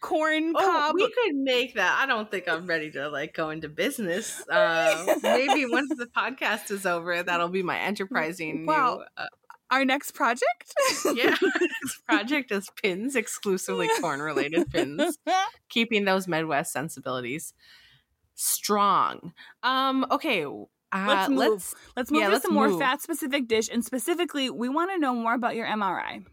corn
Oh,
cob.
we could make that. I don't think I'm ready to like go into business. Uh, maybe once the podcast is over, that'll be my enterprising
Wow.
new. Uh,
Our next project.
yeah, this project is pins, exclusively corn related pins, keeping those Midwest sensibilities strong. Um, okay, uh,
let's move.
let's
Let's, move
yeah,
to
let's
some more fat specific dish, and specifically, we want to know more about your MRI.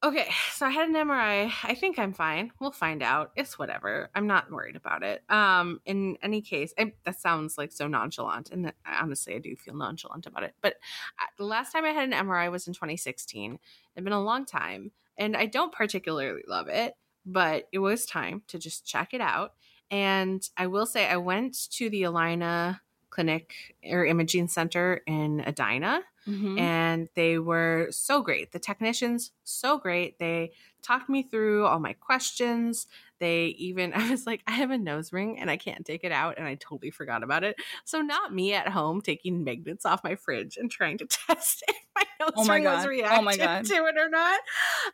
Okay, so I had an MRI. I think I'm fine. We'll find out. It's whatever. I'm not worried about it. Um, in any case, I, that sounds like so nonchalant, and honestly, I do feel nonchalant about it. But uh, the last time I had an MRI was in 2016. it has been a long time, and I don't particularly love it, but it was time to just check it out. And I will say, I went to the Allina Clinic or Imaging Center in Edina
Mhm.
and they were so great. The technicians so great. They talked me through all my questions. They even I was like, I have a nose ring and I can't take it out, and I totally forgot about it. So not me at home taking magnets off my fridge and trying to test if my nose
Oh my
ring was
God. Oh
reactive
my God.
to it or not.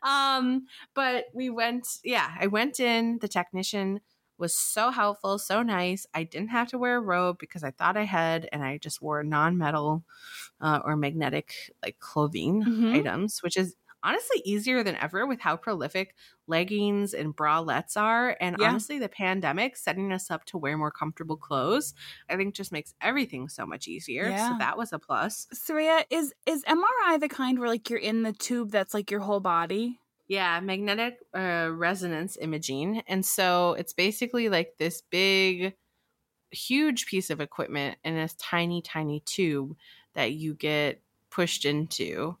Um, but we went. Yeah, I went in. The technician was so helpful, so nice. I didn't have to wear a robe because I thought I had, and I just wore non-metal uh, or magnetic like clothing
Mhm.
items, which is honestly easier than ever with how prolific leggings and bralettes are. And
Yeah.
honestly, the pandemic setting us up to wear more comfortable clothes, I think just makes everything so much easier.
Yeah.
So that was a plus.
Soraya, is is MRI the kind where like you're in the tube that's like your whole body?
Yeah, magnetic uh, resonance imaging. And so it's basically like this big, huge piece of equipment in this tiny, tiny tube that you get pushed into.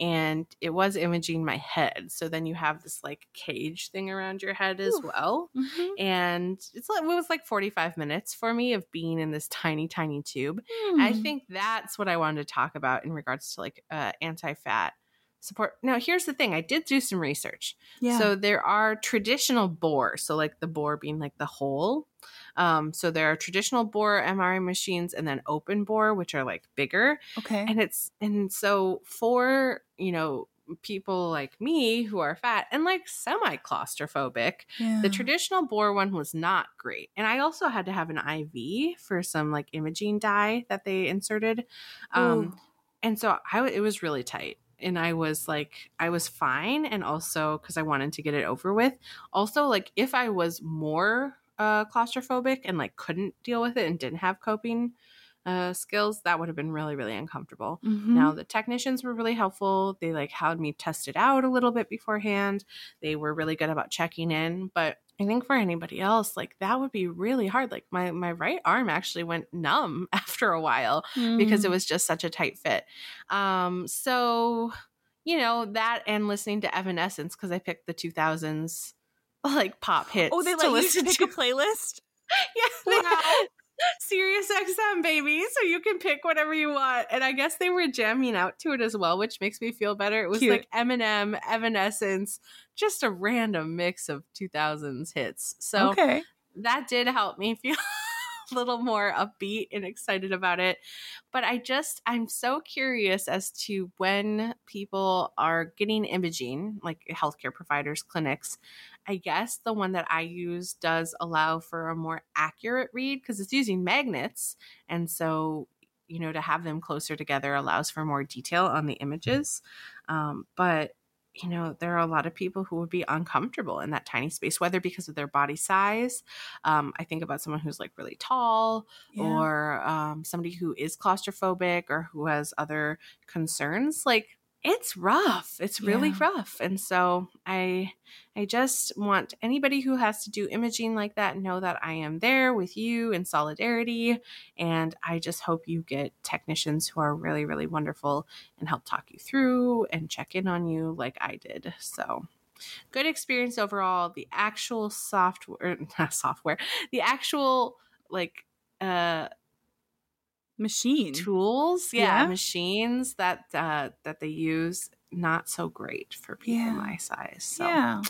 And it was imaging my head. So then you have this like cage thing around your head as
Oof.
well.
Mm-hmm.
And it's like, it was like 45 minutes for me of being in this tiny, tiny tube. I
Hmm.
think that's what I wanted to talk about in regards to like uh, anti fat support. Now, here's the thing I did do some research.
yeah.
So there are traditional bore, so like the bore being like the hole. Um, so there are traditional bore MRI machines and then open bore, which are like bigger.
okay.
And it's and so for you know people like me who are fat and like semi claustrophobic,
yeah.
the traditional bore one was not great. And I also had to have an IV for some like imaging dye that they inserted. Um, and so I it was really tight. And I was like, I was fine. And also, because I wanted to get it over with. Also, like, if I was more uh, claustrophobic and like couldn't deal with it and didn't have coping uh, skills, that would have been really, really uncomfortable.
Mhm.
Now the technicians were really helpful. They like had me test it out a little bit beforehand. They were really good about checking in, but I think for anybody else, like that would be really hard. Like my my right arm actually went numb after a while because
Mm.
it was just such a tight fit. Um, so you know that and listening to Evanescence because I picked the 2000s like pop hits.
Oh, they
to
let you
listen
pick
to.
a playlist.
Yeah, they-
Wow.
Sirius XM, baby. So you can pick whatever you want. And I guess they were jamming out to it as well, which makes me feel better. It was
Cute.
like Eminem, Evanescence, just a random mix of 2000s hits. So
okay.
that did help me feel little more upbeat and excited about it. But I just, I'm so curious as to when people are getting imaging, like healthcare providers, clinics. I guess the one that I use does allow for a more accurate read because it's using magnets. And so, you know, to have them closer together allows for more detail on the images. Um, but you know, there are a lot of people who would be uncomfortable in that tiny space, whether because of their body size. Um, I think about someone who's like really tall
Yeah.
or um, somebody who is claustrophobic or who has other concerns. Like, it's rough. It's really
Yeah.
rough. And so I I just want anybody who has to do imaging like that know that I am there with you in solidarity and I just hope you get technicians who are really really wonderful and help talk you through and check in on you like I did. So good experience overall. The actual software not software, the actual like uh
Machine.
tools yeah,
Yeah.
machines that uh that they use not so great for people
Yeah.
my size so
yeah.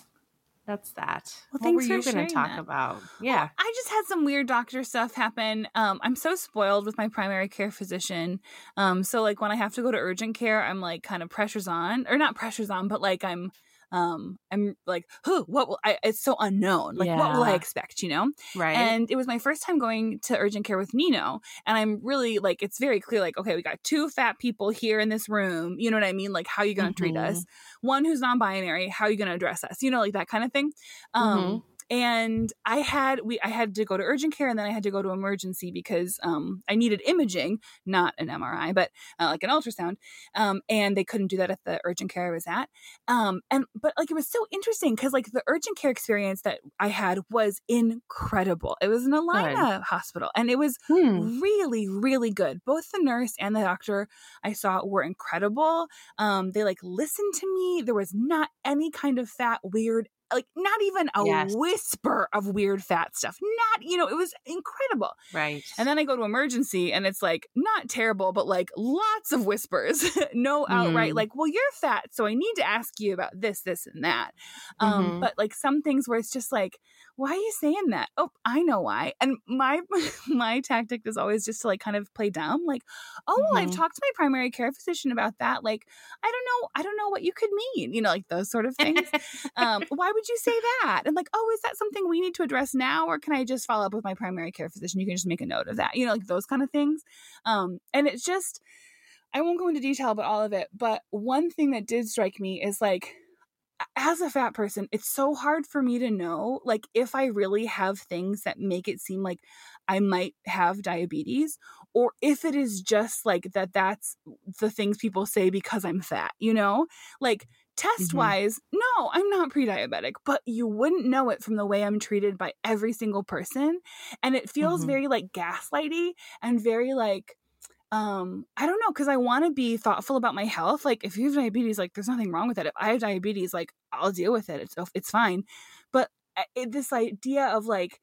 that's that
Well,
what were you gonna talk
that.
about
Well,
yeah
I just had some weird doctor stuff happen. Um, I'm so spoiled with my primary care physician. Um, so like when I have to go to urgent care, I'm like kind of pressures on, or not pressures on, but like I'm, um, I'm like, who, what will I? It's so unknown. Like, what will I expect? You know?
right
And it was my first time going to urgent care with Nino. And I'm really like, it's very clear, like, okay, we got two fat people here in this room. You know what I mean? Like, how are you going to treat
Mhm.
us? One who's non binary, how are you going to address us? You know, like that kind of thing. Um,
Mhm.
And I had we I had to go to urgent care and then I had to go to emergency because um I needed imaging, not an MRI, but uh, like an ultrasound. Um and they couldn't do that at the urgent care I was at. Um and but like it was so interesting cuz like the urgent care experience that I had was incredible. It was an Allina hospital and it was
Hmm.
really really good both the nurse and the doctor i saw were incredible um they like listened to me there was not any kind of fat weird like not even a
Yes.
whisper of weird fat stuff not you know it was incredible
right
and then i go to emergency and it's like not terrible but like lots of whispers no outright
Mm.
like well you're fat so i need to ask you about this this and that um
Mhm.
but like some things where it's just like why are you saying that oh i know why and my my tactic is always just to like kind of play dumb like oh well i've
Mhm.
talked to my primary care physician about that like i don't know i don't know what you could mean you know like those sort of things um, why would you say that? And like, oh, is that something we need to address now, or can I just follow up with my primary care physician? You can just make a note of that, you know, like those kind of things. Um, and it's just, I won't go into detail about all of it, but one thing that did strike me is like, as a fat person, it's so hard for me to know, like, if I really have things that make it seem like I might have diabetes, or if it is just like that, that's the things people say because I'm fat, you know? Like, test wise, no, I'm not pre diabetic, but you wouldn't know it from the way I'm treated by every single person. And it feels
Mhm.
very like gaslighty and very like, um, I don't know, because I want to be thoughtful about my health. Like, if you have diabetes, like, there's nothing wrong with it. If I have diabetes, like, I'll deal with it. It's it's fine. But it, this idea of like,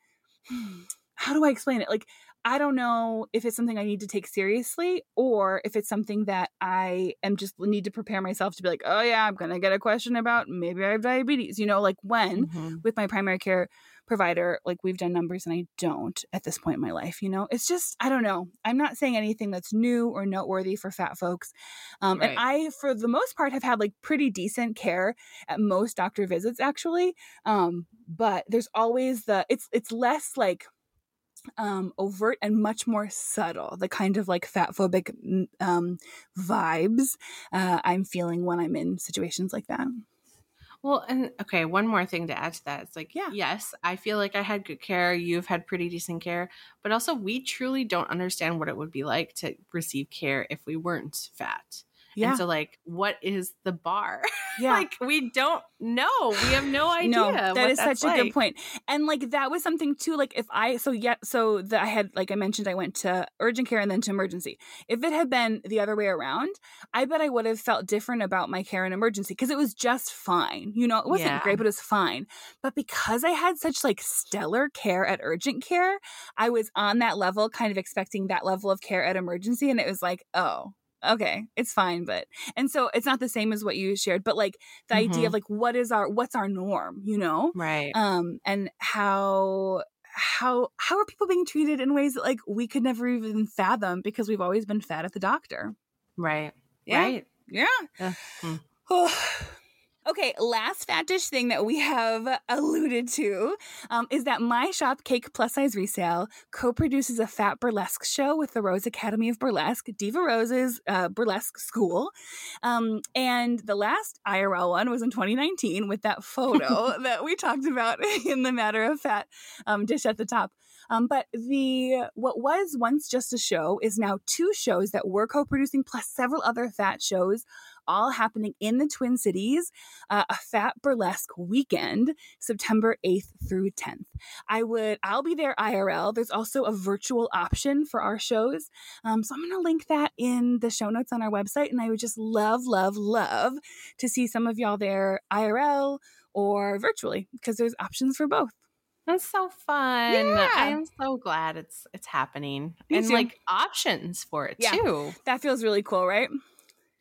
how do I explain it? Like, I don't know if it's something I need to take seriously or if it's something that I am just need to prepare myself to be like, oh yeah, I'm gonna get a question about maybe I have diabetes. You know, like when
Mhm.
with my primary care provider, like we've done numbers and I don't at this point in my life, you know? It's just, I don't know. I'm not saying anything that's new or noteworthy for fat folks. Um,
Right.
And I, for the most part, have had like pretty decent care at most doctor visits, actually. Um, but there's always the, it's, it's less like, um overt and much more subtle the kind of like fat phobic um vibes uh i'm feeling when i'm in situations like that
Well, and okay, one more thing to add to that. It's like,
Yeah.
yes, I feel like I had good care. You've had pretty decent care, but also we truly don't understand what it would be like to receive care if we weren't fat.
Yeah
And so, like, what is the bar?
yeah
like, we don't know. We have no idea.
No, that is such a good point. And like that was something too. Like if I so yeah, so that I had like I mentioned, I went to urgent care and then to emergency. If it had been the other way around, I bet I would have felt different about my care in emergency because it was just fine. You know, it wasn't
Yeah.
great, but it was fine. But because I had such like stellar care at urgent care, I was on that level, kind of expecting that level of care at emergency, and it was like, oh. Okay, it's fine, but and so it's not the same as what you shared, but like the idea
Mhm.
of like what is our what's our norm, you know?
Right.
um and how how how are people being treated in ways that like we could never even fathom because we've always been fed at the doctor.
Right.
Yeah.
Right.
Yeah.
Yeah. Hmm.
okay, last fat dish thing that we have alluded to um, is that my shop, Cake Plus Size Resale, co produces a fat burlesque show with the Rose Academy of Burlesque, Diva Rose's uh, burlesque school. Um, and the last IRL one was in 2019 with that photo that we talked about in the matter of fat um, dish at the top. Um, but the what was once just a show is now two shows that we're co-producing plus several other fat shows all happening in the twin cities uh, a fat burlesque weekend september 8th through 10th i would i'll be there irl there's also a virtual option for our shows um, so i'm going to link that in the show notes on our website and i would just love love love to see some of y'all there irl or virtually because there's options for both
That's so fun.
Yeah.
I am so glad it's it's happening.
Me
and
too.
like options for it
Yeah.
too.
that feels really cool right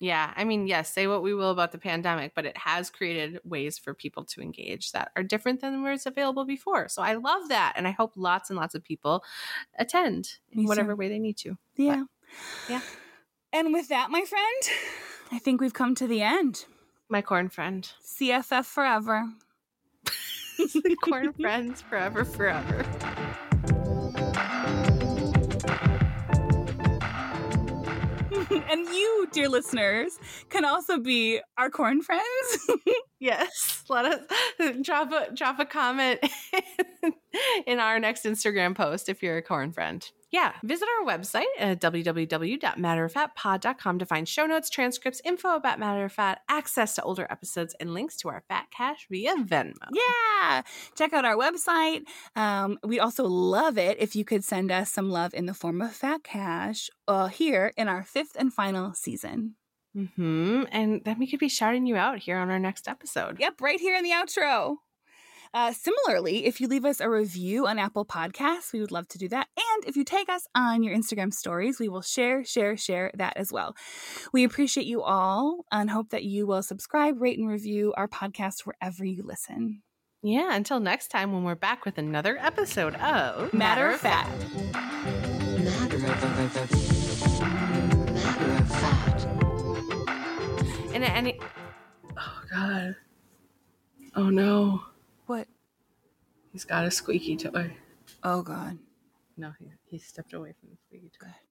Yeah. I mean, yes, say what we will about the pandemic, but it has created ways for people to engage that are different than where it's available before. So I love that. And I hope lots and lots of people attend
Me
in whatever
too.
way they need to.
Yeah.
yeah.
And with that, my friend, I think we've come to the end.
My corn friend.
CFF forever.
corn friends forever, forever.
and you, dear listeners, can also be our corn friends.
Yes. Let us drop a drop a comment in our next Instagram post if you're a corn friend. Yeah. Visit our website at www.matteroffatpod.com to find show notes, transcripts, info about Matter of Fat, access to older episodes, and links to our Fat Cash via Venmo.
yeah. Check out our website. Um, we also love it if you could send us some love in the form of fat cash uh, here in our fifth and final season.
hmm And then we could be shouting you out here on our next episode.
Yep, right here in the outro. Uh, similarly, if you leave us a review on Apple Podcasts, we would love to do that. And if you tag us on your Instagram stories, we will share, share, share that as well. We appreciate you all and hope that you will subscribe, rate, and review our podcast wherever you listen.
Yeah. Until next time when we're back with another episode of
Matter of Fat.
Matter of, matter of fact.
And, and it, oh, God. Oh, no.
What?
He's got a squeaky toy.
Oh, God.
No, he, he stepped away from the squeaky toy.